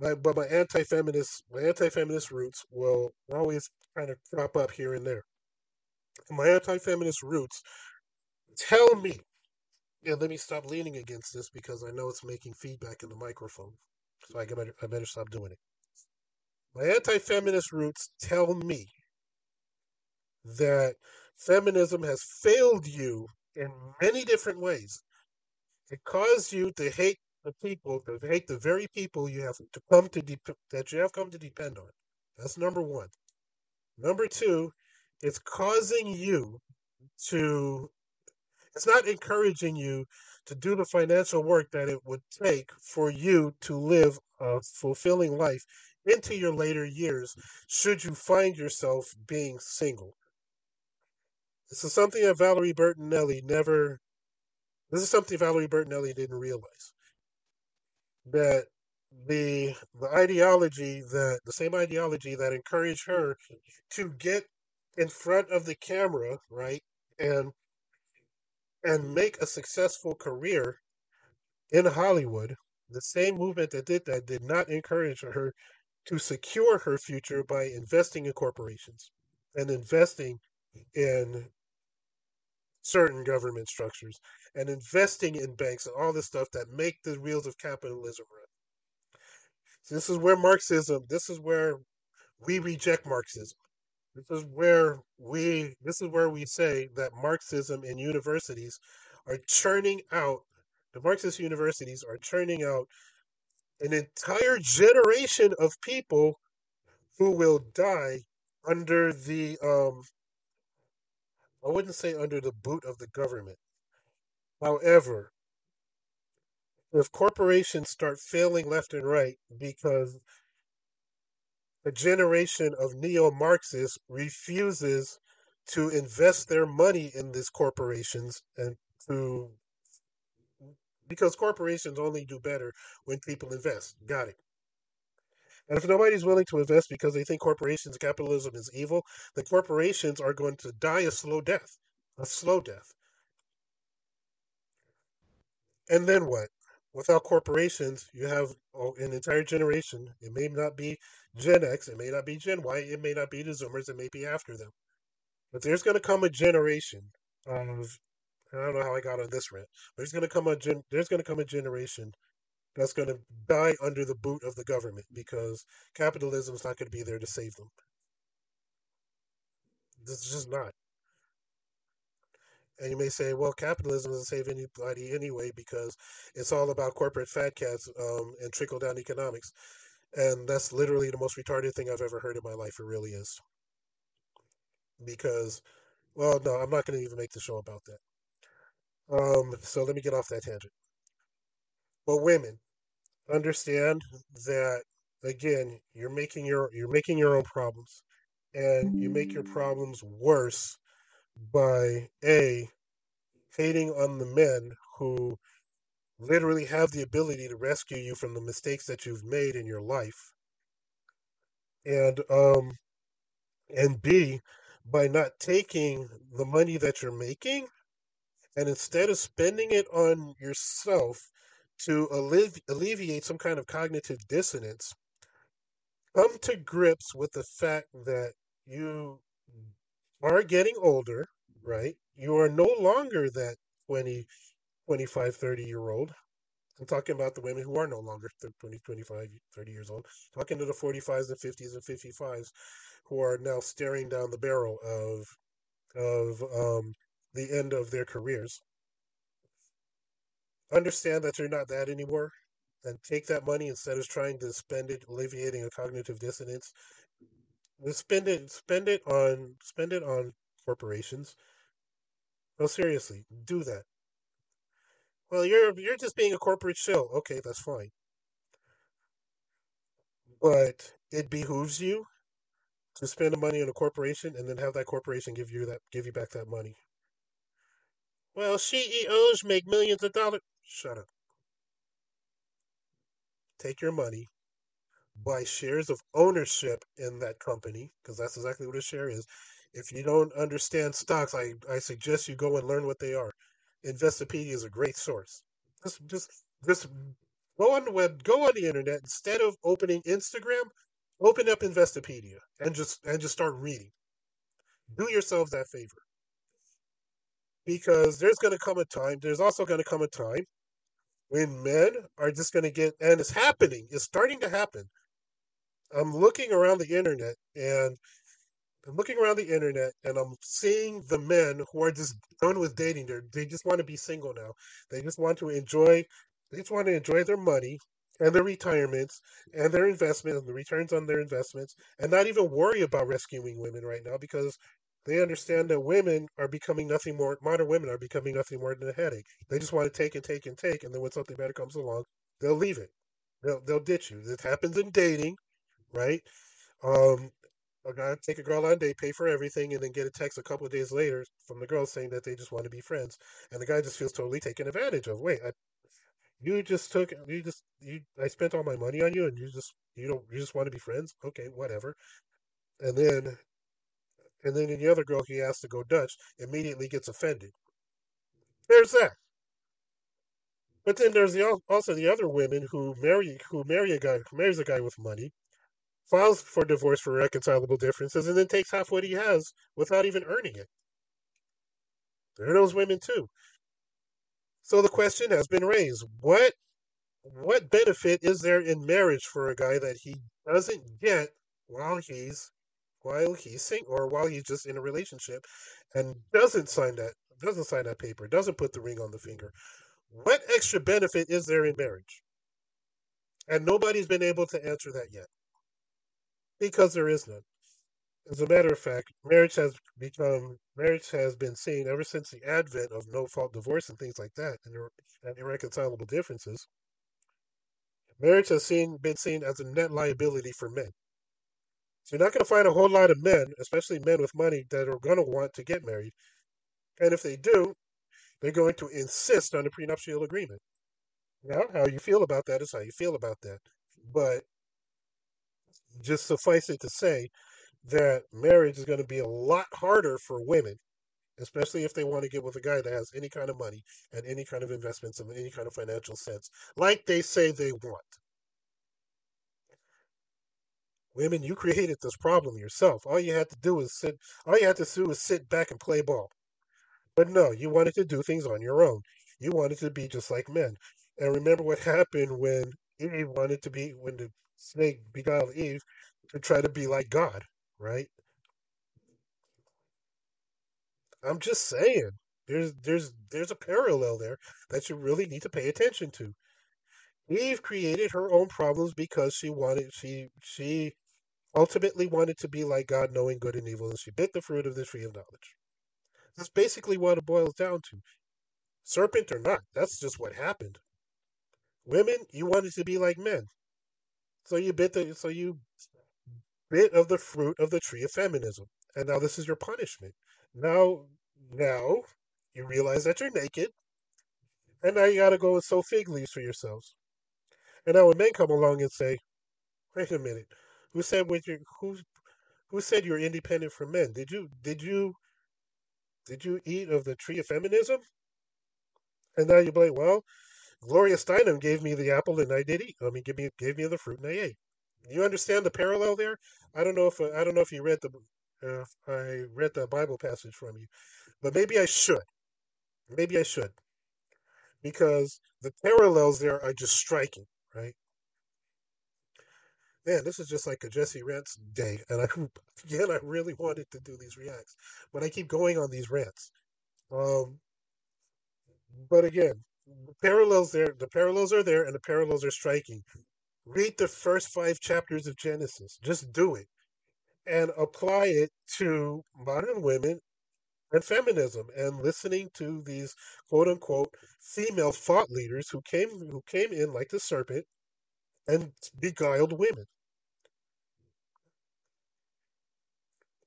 my but my anti-feminist my anti-feminist roots will always kind of crop up here and there. My anti-feminist roots tell me, and let me stop leaning against this because I know it's making feedback in the microphone, so I better I better stop doing it. My anti-feminist roots tell me that feminism has failed you in many different ways. It caused you to hate the people, to hate the very people you have to come to dep- that you have come to depend on. That's number one. Number two, it's causing you to. It's not encouraging you to do the financial work that it would take for you to live a fulfilling life into your later years should you find yourself being single. This is something that Valerie Bertinelli never this is something Valerie Bertinelli didn't realize. That the the ideology that the same ideology that encouraged her to get in front of the camera, right, and and make a successful career in Hollywood, the same movement that did that did not encourage her to secure her future by investing in corporations and investing in certain government structures and investing in banks and all this stuff that make the wheels of capitalism run. So this is where Marxism, this is where we reject Marxism. This is where we this is where we say that Marxism in universities are churning out the Marxist universities are churning out an entire generation of people who will die under the um I wouldn't say under the boot of the government. However, if corporations start failing left and right because a generation of neo Marxists refuses to invest their money in these corporations and to because corporations only do better when people invest. Got it. And if nobody's willing to invest because they think corporations, capitalism is evil, the corporations are going to die a slow death. A slow death. And then what? Without corporations, you have an entire generation. It may not be Gen X, it may not be Gen Y, it may not be the Zoomers, it may be after them. But there's going to come a generation of I don't know how I got on this rant. There's going to come a gen, there's going to come a generation that's going to die under the boot of the government because capitalism is not going to be there to save them. This is just not. And you may say, well, capitalism doesn't save anybody anyway because it's all about corporate fat cats um, and trickle down economics. And that's literally the most retarded thing I've ever heard in my life. It really is. Because, well, no, I'm not going to even make the show about that. Um, so let me get off that tangent. But women, understand that again, you're making your you're making your own problems, and you make your problems worse by a hating on the men who literally have the ability to rescue you from the mistakes that you've made in your life, and um, and b by not taking the money that you're making and instead of spending it on yourself to allevi- alleviate some kind of cognitive dissonance, come to grips with the fact that you are getting older, right? You are no longer that 20, 25, 30 year old. I'm talking about the women who are no longer 20, 25, 30 years old. talking to the 45s and 50s and 55s who are now staring down the barrel of of um, the end of their careers. Understand that you're not that anymore and take that money instead of trying to spend it alleviating a cognitive dissonance. Spend it spend it on spend it on corporations. No, seriously, do that. Well, you're you're just being a corporate shill. Okay, that's fine. But it behooves you to spend the money on a corporation and then have that corporation give you that give you back that money. Well, CEOs make millions of dollars. Shut up. Take your money, buy shares of ownership in that company, because that's exactly what a share is. If you don't understand stocks, I, I suggest you go and learn what they are. Investopedia is a great source. Just just just go on the web, go on the internet. Instead of opening Instagram, open up Investopedia and just and just start reading. Do yourselves that favor because there's going to come a time, there's also going to come a time when men are just going to get, and it's happening, it's starting to happen. I'm looking around the internet and I'm looking around the internet and I'm seeing the men who are just done with dating. They're, they just want to be single now. They just want to enjoy, they just want to enjoy their money and their retirements and their investment and the returns on their investments and not even worry about rescuing women right now because they understand that women are becoming nothing more, modern women are becoming nothing more than a headache. They just want to take and take and take, and then when something better comes along, they'll leave it. They'll, they'll ditch you. It happens in dating, right? Um, a guy take a girl on date, pay for everything, and then get a text a couple of days later from the girl saying that they just want to be friends, and the guy just feels totally taken advantage of. Wait, I, you just took, you just, you, I spent all my money on you, and you just, you don't, you just want to be friends? Okay, whatever. And then and then the other girl he asks to go Dutch immediately gets offended. There's that. But then there's the, also the other women who marry who marry a guy who marries a guy with money, files for divorce for reconcilable differences, and then takes half what he has without even earning it. There are those women too. So the question has been raised: what what benefit is there in marriage for a guy that he doesn't get while he's while he's single or while he's just in a relationship and doesn't sign that doesn't sign that paper, doesn't put the ring on the finger. What extra benefit is there in marriage? And nobody's been able to answer that yet. Because there is none. As a matter of fact, marriage has become marriage has been seen ever since the advent of no fault divorce and things like that, and, and irreconcilable differences. Marriage has seen been seen as a net liability for men. So you're not going to find a whole lot of men, especially men with money, that are going to want to get married. And if they do, they're going to insist on a prenuptial agreement. Now, how you feel about that is how you feel about that. But just suffice it to say that marriage is going to be a lot harder for women, especially if they want to get with a guy that has any kind of money and any kind of investments and any kind of financial sense, like they say they want. Women, you created this problem yourself. All you had to do is sit. All you had to do was sit back and play ball. But no, you wanted to do things on your own. You wanted to be just like men. And remember what happened when Eve wanted to be when the snake beguiled Eve to try to be like God right? I'm just saying. There's there's there's a parallel there that you really need to pay attention to. Eve created her own problems because she wanted she she ultimately wanted to be like God, knowing good and evil, and she bit the fruit of the tree of knowledge. That's basically what it boils down to. Serpent or not, that's just what happened. Women, you wanted to be like men. So you bit the so you bit of the fruit of the tree of feminism. And now this is your punishment. Now, now you realize that you're naked, and now you got to go and sew fig leaves for yourselves. And now when men come along and say, "Wait a minute, who said with your who who said you're independent from men? Did you did you did you eat of the tree of feminism?" And now you're like, "Well, Gloria Steinem gave me the apple and I did eat. I mean, give me gave me the fruit and I ate." You understand the parallel there? I don't know if I don't know if you read the uh, I read the Bible passage from you, but maybe I should. Maybe I should, because the parallels there are just striking, right? Man, this is just like a Jesse Rants day, and I again I really wanted to do these reacts, but I keep going on these rants. Um, but again, the parallels there, the parallels are there, and the parallels are striking. Read the first five chapters of Genesis. Just do it and apply it to modern women and feminism and listening to these quote unquote female thought leaders who came who came in like the serpent and beguiled women.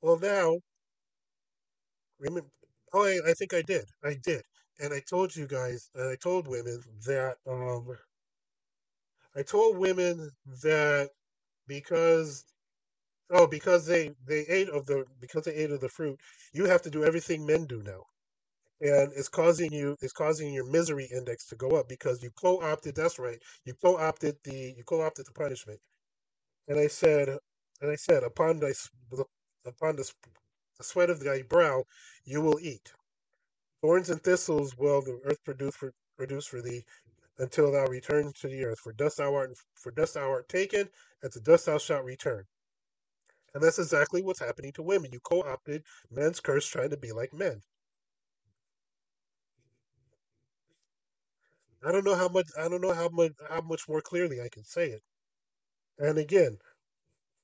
Well now remember oh I, I think I did. I did. And I told you guys and I told women that um I told women that because oh because they they ate of the because they ate of the fruit, you have to do everything men do now, and it's causing you it's causing your misery index to go up because you co-opted. That's right, you co-opted the you co-opted the punishment. And I said, and I said, upon thy upon the, the sweat of thy brow, you will eat. Thorns and thistles will the earth produce for produce for thee, until thou return to the earth. For dust thou art, for dust thou art taken, and to dust thou shalt return. And that's exactly what's happening to women. You co-opted men's curse trying to be like men. I don't know how much I don't know how much how much more clearly I can say it. And again,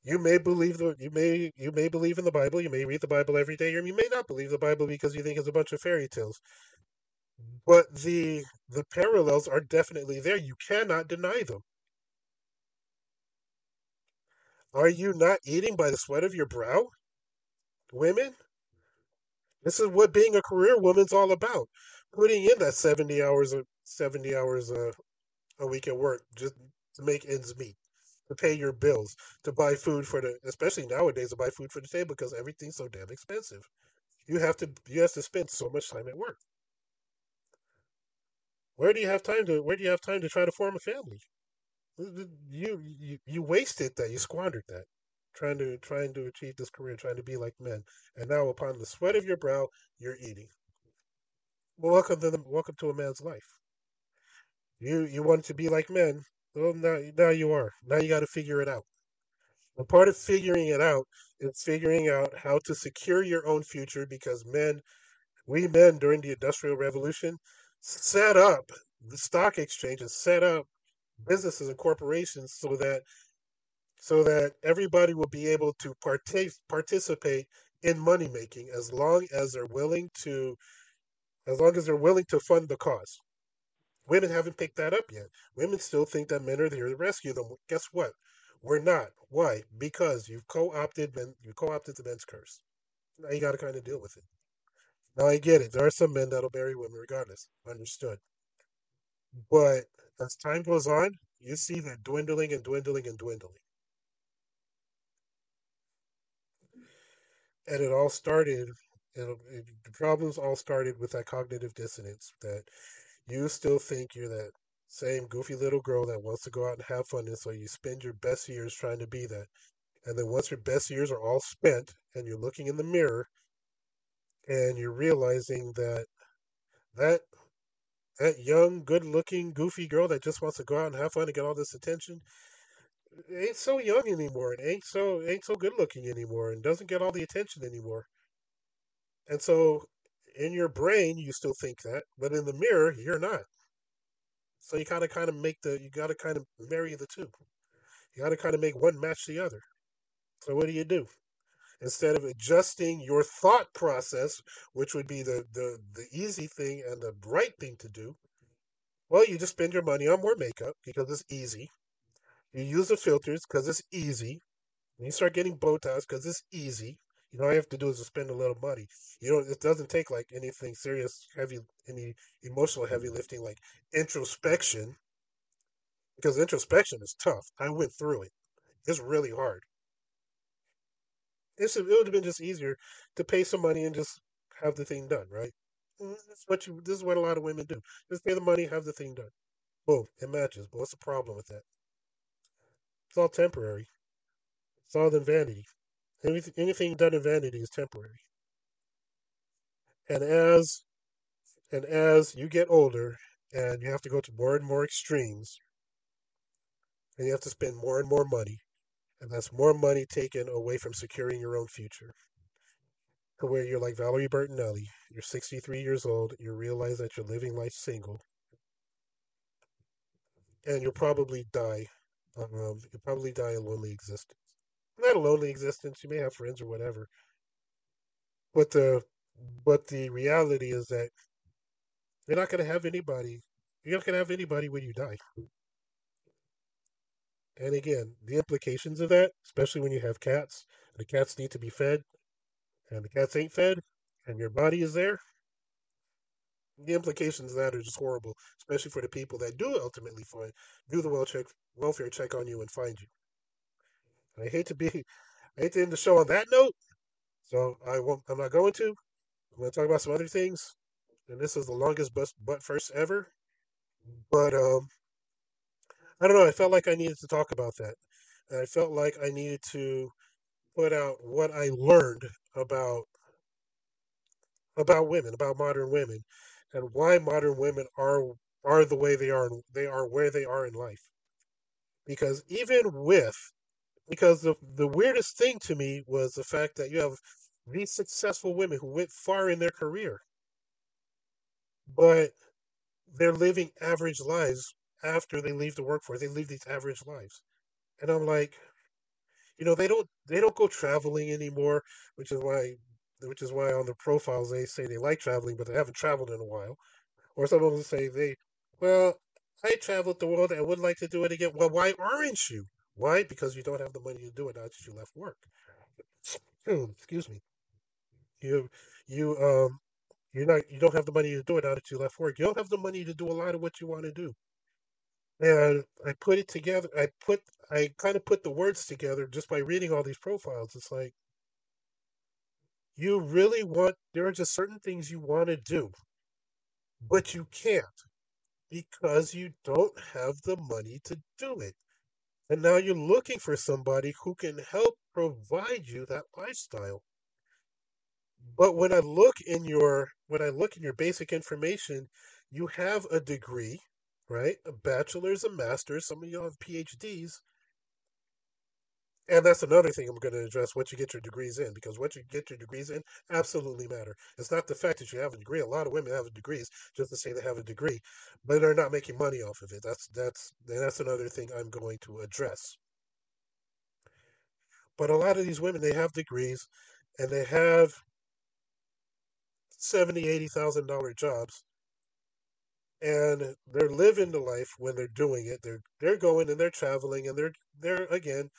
you may believe the you may you may believe in the Bible, you may read the Bible every day, or you may not believe the Bible because you think it's a bunch of fairy tales. But the the parallels are definitely there. You cannot deny them. Are you not eating by the sweat of your brow? Women? This is what being a career woman's all about. Putting in that 70 hours of 70 hours a, a week at work just to make ends meet, to pay your bills, to buy food for the especially nowadays to buy food for the table because everything's so damn expensive. You have to you have to spend so much time at work. Where do you have time to Where do you have time to try to form a family? You you you wasted that. You squandered that, trying to trying to achieve this career, trying to be like men, and now upon the sweat of your brow, you're eating. Welcome to the, welcome to a man's life. You you wanted to be like men. Well, now now you are. Now you got to figure it out. And part of figuring it out is figuring out how to secure your own future because men, we men during the Industrial Revolution, set up the stock exchange has set up businesses and corporations so that so that everybody will be able to partake participate in money making as long as they're willing to as long as they're willing to fund the cause. Women haven't picked that up yet. Women still think that men are there to rescue them. Guess what? We're not. Why? Because you've co-opted men. You co-opted the men's curse. Now you got to kind of deal with it. Now I get it. There are some men that'll marry women regardless. Understood. But as time goes on, you see that dwindling and dwindling and dwindling. And it all started. It, it, the problems all started with that cognitive dissonance that you still think you're that same goofy little girl that wants to go out and have fun, and so you spend your best years trying to be that. And then once your best years are all spent, and you're looking in the mirror, and you're realizing that that that young, good-looking, goofy girl that just wants to go out and have fun and get all this attention ain't so young anymore, and ain't so ain't so good-looking anymore, and doesn't get all the attention anymore. And so, in your brain, you still think that, but in the mirror, you're not. So you gotta kind of make the you gotta kind of marry the two. You gotta kind of make one match the other. So what do you do? Instead of adjusting your thought process, which would be the, the, the easy thing and the right thing to do, well, you just spend your money on more makeup because it's easy. You use the filters because it's easy. And you start getting Botox because it's easy. You know, all you have to do is spend a little money. You know, it doesn't take like anything serious, heavy, any emotional heavy lifting like introspection. Because introspection is tough. I went through it. It's really hard. It's, it would have been just easier to pay some money and just have the thing done, right? Mm, this is what you. This is what a lot of women do. Just pay the money, have the thing done. Boom, it matches. But what's the problem with that? It's all temporary. It's all in vanity. Anything, done in vanity is temporary. And as and as you get older and you have to go to more and more extremes, and you have to spend more and more money, and that's more money taken away from securing your own future. To where you're like Valerie Bertinelli, you're 63 years old, you realize that you're living life single, and you'll probably die. Um, you'll probably die a lonely existence. Not a lonely existence. You may have friends or whatever, but the but the reality is that you're not going to have anybody. You're not going to have anybody when you die. And again, the implications of that, especially when you have cats, the cats need to be fed, and the cats ain't fed, and your body is there. The implications of that are just horrible, especially for the people that do ultimately find do the well check welfare check on you and find you. I hate to be, I hate to end the show on that note, so I won't. I'm not going to. I'm going to talk about some other things, and this is the longest bus, but first ever. But um, I don't know. I felt like I needed to talk about that. And I felt like I needed to put out what I learned about about women, about modern women, and why modern women are are the way they are. They are where they are in life. Because even with, because the the weirdest thing to me was the fact that you have these successful women who went far in their career, but they're living average lives after they leave the workforce. They live these average lives. And I'm like, you know, they don't they don't go traveling anymore, which is why which is why on the profiles they say they like traveling, but they haven't traveled in a while. Or some of them say they, well, I traveled the world and would like to do it again. Well, why aren't you? Why? Because you don't have the money to do it now that you left work. Excuse me. You you um you're not you don't have the money to do it now that you left work. You don't have the money to do a lot of what you want to do and I put it together. I put I kind of put the words together just by reading all these profiles. It's like you really want there are just certain things you want to do, but you can't because you don't have the money to do it. And now you're looking for somebody who can help provide you that lifestyle. But when I look in your when I look in your basic information, you have a degree right? A bachelor's, a master's, some of you have PhDs. And that's another thing I'm going to address what you get your degrees in, because what you get your degrees in absolutely matter. It's not the fact that you have a degree. A lot of women have degrees just to say they have a degree, but they're not making money off of it. That's that's that's another thing I'm going to address. But a lot of these women, they have degrees, and they have seventy, eighty thousand dollar jobs, and they're living the life when they're doing it. They're they're going and they're traveling, and they're they're again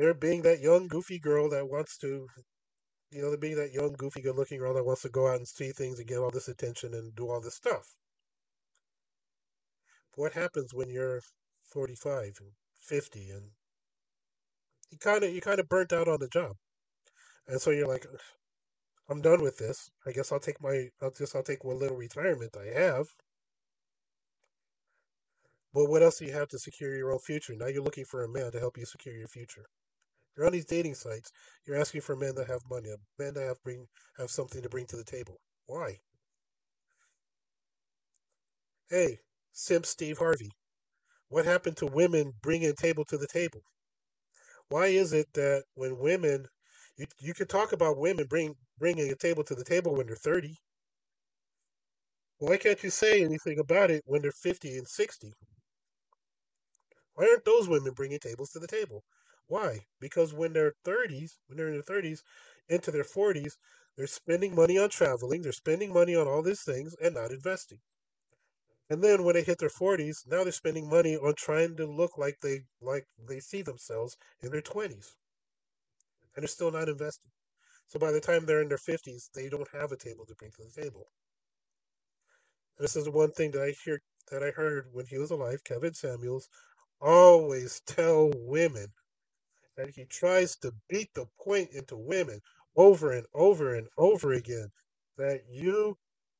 they're being that young goofy girl that wants to you know they're being that young goofy good looking girl that wants to go out and see things and get all this attention and do all this stuff. What happens when you're 45 and 50 and you kind of you kind of burnt out on the job? And so you're like i'm done with this. I guess i'll take my i'll just i'll take what little retirement i have. But what else do you have to secure your own future? Now you're looking for a man to help you secure your future you're on these dating sites. You're asking for men that have money, men that have bring have something to bring to the table. Why? Hey, Simp Steve Harvey. What happened to women bringing a table to the table? Why is it that when women, you you can talk about women bring bringing a table to the table when they're thirty? Why can't you say anything about it when they're fifty and sixty? Why aren't those women bringing tables to the table? Why? Because when they're 30s, when they're in their 30s, into their 40s, they're spending money on traveling, they're spending money on all these things and not investing. And then when they hit their 40s, now they're spending money on trying to look like they like they see themselves in their 20s. And they're still not investing. So by the time they're in their 50s, they don't have a table to bring to the table. And this is the one thing that I hear that I heard when he was alive, Kevin Samuels always tell women that he tries to beat the point into women over and over and over again that you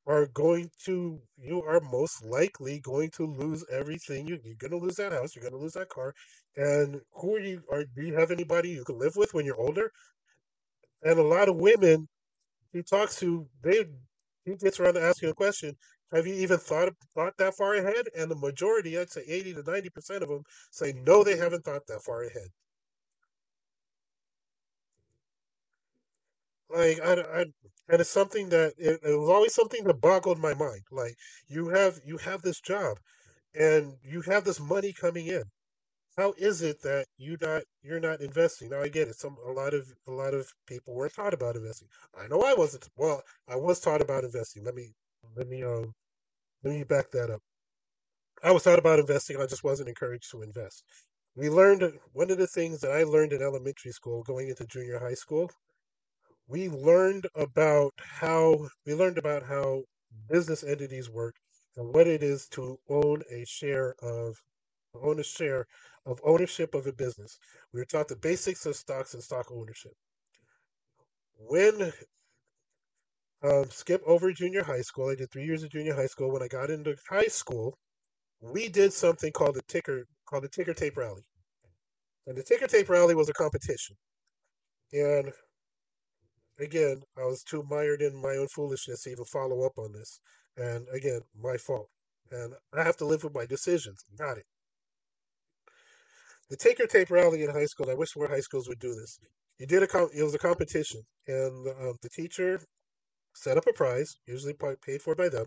are going to you are most likely going to lose everything. You, you're going to lose that house you're going to lose that car. And who are you are do you have anybody you can live with when you're older? And a lot of women he talks to they he gets around to asking a question have you even thought thought that far ahead? And the majority i'd say 80 to 90 percent of them say no they haven't thought that far ahead like I, I and it's something that it, it was always something that boggled my mind. Like you have you have this job and you have this money coming in. How is it that you not you're not investing? Now i get it. Some a lot of a lot of people weren't taught about investing. I know i wasn't. Well i was taught about investing. Let me let me um let me back that up. I was taught about investing. I just wasn't encouraged to invest. We learned one of the things that i learned in elementary school going into junior high school we learned about how we learned about how business entities work and what it is to own a share of own a share of ownership of a business. We were taught the basics of stocks and stock ownership. When um, skip over junior high school, I did three years of junior high school. When I got into high school, we did something called the ticker called the ticker tape rally, and the ticker tape rally was a competition. And again, I was too mired in my own foolishness to even follow up on this. And again, my fault. And I have to live with my decisions. Got it. The ticker tape rally in high school. I wish more high schools would do this. You did a com- it was a competition, and uh, the teacher set up a prize, usually paid for by them.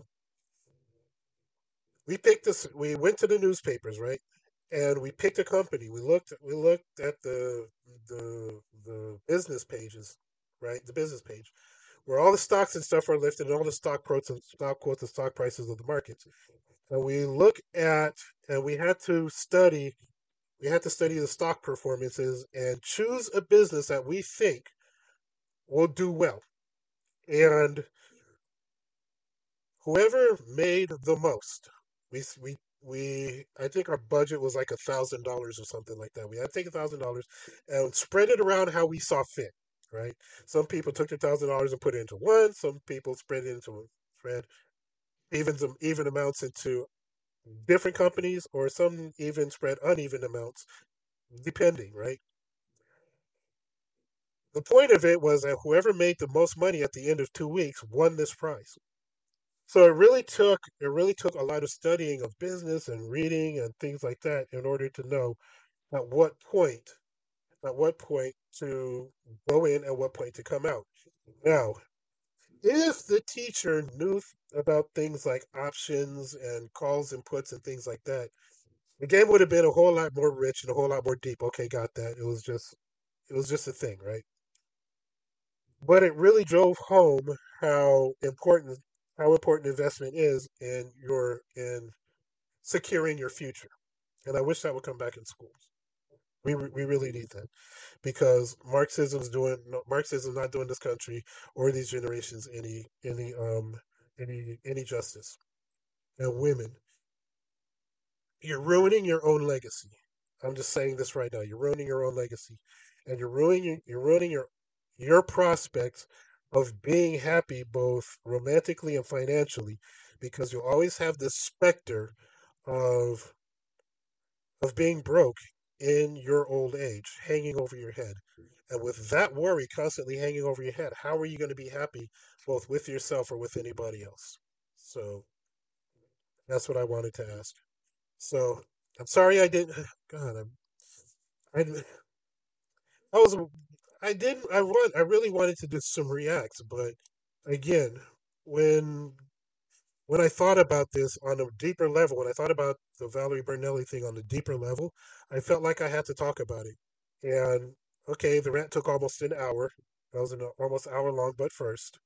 We picked this. We went to the newspapers, right? and we picked a company. We looked we looked at the the the business pages right? The business page, where all the stocks and stuff are listed and all the stock quotes and stock quotes and stock prices of the markets. And we look at, and we had to study, we had to study the stock performances and choose a business that we think will do well. And whoever made the most, we we we I think our budget was like a thousand dollars or something like that. We had to take a thousand dollars and spread it around how we saw fit right? Some people took their thousand dollars and put it into one. Some people spread it into spread even some even amounts into different companies, or some even spread uneven amounts, depending, right? The point of it was that whoever made the most money at the end of two weeks won this prize. So it really took it really took a lot of studying of business and reading and things like that in order to know at what point at what point to go in and what point to come out. Now, if the teacher knew about things like options and calls and puts and things like that, the game would have been a whole lot more rich and a whole lot more deep. Okay, got that. It was just it was just a thing, right? But it really drove home how important how important investment is in your in securing your future. And I wish that would come back in schools. We we really need that because Marxism's doing Marxism's not doing this country or these generations any any um any any justice. And women, you're ruining your own legacy. I'm just saying this right now. You're ruining your own legacy, and you're ruining you're ruining your your prospects of being happy both romantically and financially, because you always have this specter of of being broke in your old age hanging over your head. And with that worry constantly hanging over your head, how are you going to be happy both with yourself or with anybody else? So that's what I wanted to ask. So I'm sorry I didn't. God, I'm. I, I was. I didn't. I want. I really wanted to do some reacts, but again, when when I thought about this on a deeper level, when I thought about the Valerie Bertinelli thing on a deeper level, I felt like I had to talk about it. And okay, the rant took almost an hour. That was an almost hour long, but first.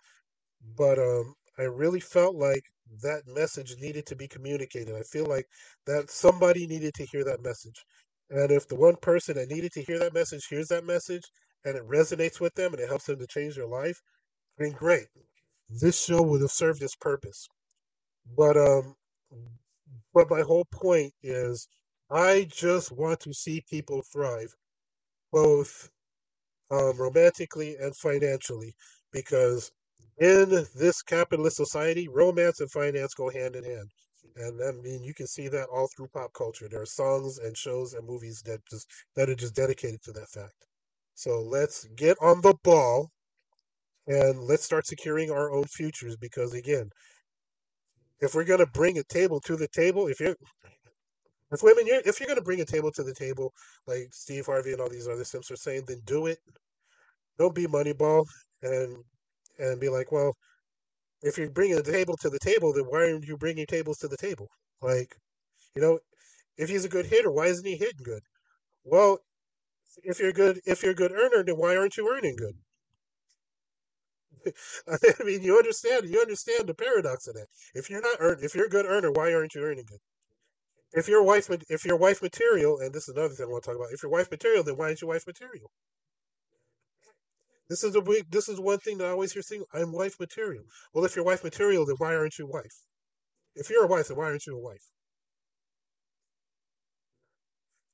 But um, I really felt like that message needed to be communicated. I feel like that somebody needed to hear that message. And if the one person that needed to hear that message hears that message and it resonates with them and it helps them to change their life, then great. This show would have served its purpose. But um but my whole point is I just want to see people thrive, both um, romantically and financially, because in this capitalist society, romance and finance go hand in hand. And I mean, you can see that all through pop culture. There are songs and shows and movies that just that are just dedicated to that fact. So let's get on the ball and let's start securing our own futures. Because again, if we're gonna bring a table to the table, if you're if women, you're, if you're gonna bring a table to the table, like Steve Harvey and all these other simps are saying, then do it. Don't be Moneyball and and be like, well, if you're bringing a table to the table, then why aren't you bringing tables to the table? Like, you know, if he's a good hitter, why isn't he hitting good? Well, if you're good, if you're a good earner, then why aren't you earning good? I mean, you understand, you understand the paradox of that. If you're not earn, if you're a good earner, why aren't you earning good? If your wife, if your wife material, and this is another thing I want to talk about. If your wife material, then why aren't your wife material? This is a big. This is one thing that I always hear saying. I'm wife material. Well, if you're wife material, then why aren't you wife? If you're a wife, then why aren't you a wife?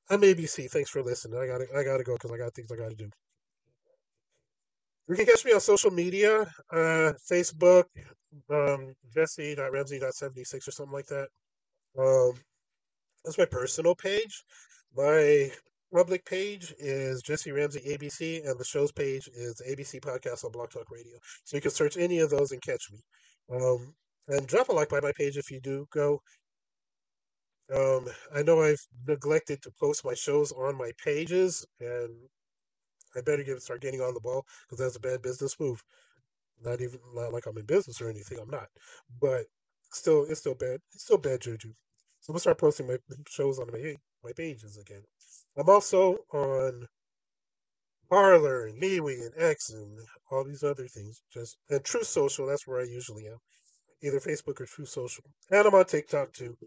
I'm ABC. Thanks for listening. I gotta. I gotta go because I got things I gotta do. You can catch me on social media, uh, Facebook, um, Jesse.Ramsey.76 or something like that. Um, that's my personal page. My public page is Jesse Ramsey ABC, and the show's page is ABC Podcast on Blog Talk Radio. So you can search any of those and catch me. Um, and drop a like by my page if you do go. Um, I know I've neglected to post my shows on my pages, and I better get start getting on the ball because that's a bad business move. Not even not like I'm in business or anything. I'm not, but still, it's still bad. It's still bad juju. So I'm gonna start posting my shows on my my pages again. I'm also on Parler and MeWe and X and all these other things. Just and Truth Social. That's where I usually am. Either Facebook or Truth Social. And I'm on TikTok too.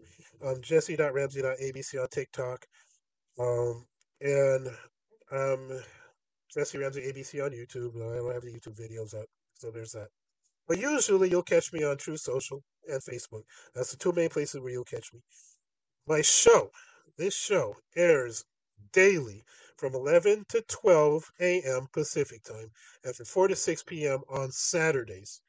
Um, Jesse.Ramsey.abc on TikTok. Um, and um, Jesse Ramsey ABC on YouTube. I don't have the YouTube videos up, so there's that. But usually you'll catch me on Truth Social and Facebook. That's the two main places where you'll catch me. My show, this show airs daily from 11 to 12 a.m. Pacific time and from 4 to 6 p.m. on Saturdays.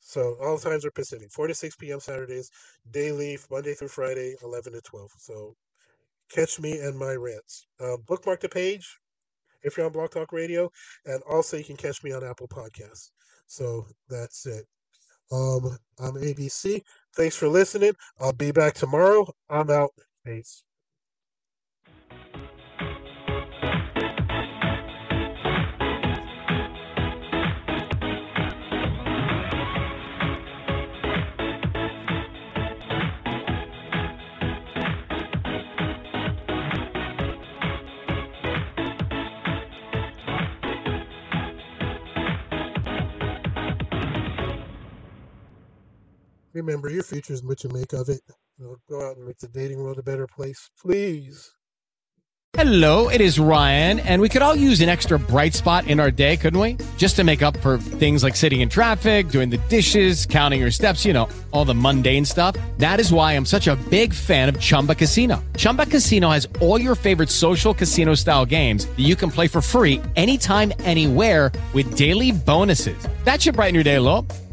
So all times are Pacific. 4 to 6 p.m. Saturdays, daily, Monday through Friday, 11 to 12. So catch me and my rants. Uh, bookmark the page if you're on Blog Talk Radio, and also you can catch me on Apple Podcasts. So that's it. Um, I'm ABC. Thanks for listening. I'll be back tomorrow. I'm out. Peace. Remember, your future is what you make of it. Go out and make the dating world a better place, please. Hello, it is Ryan, and we could all use an extra bright spot in our day, couldn't we? Just to make up for things like sitting in traffic, doing the dishes, counting your steps, you know, all the mundane stuff. That is why I'm such a big fan of Chumba Casino. Chumba Casino has all your favorite social casino style games that you can play for free anytime, anywhere with daily bonuses. That should brighten your day a little.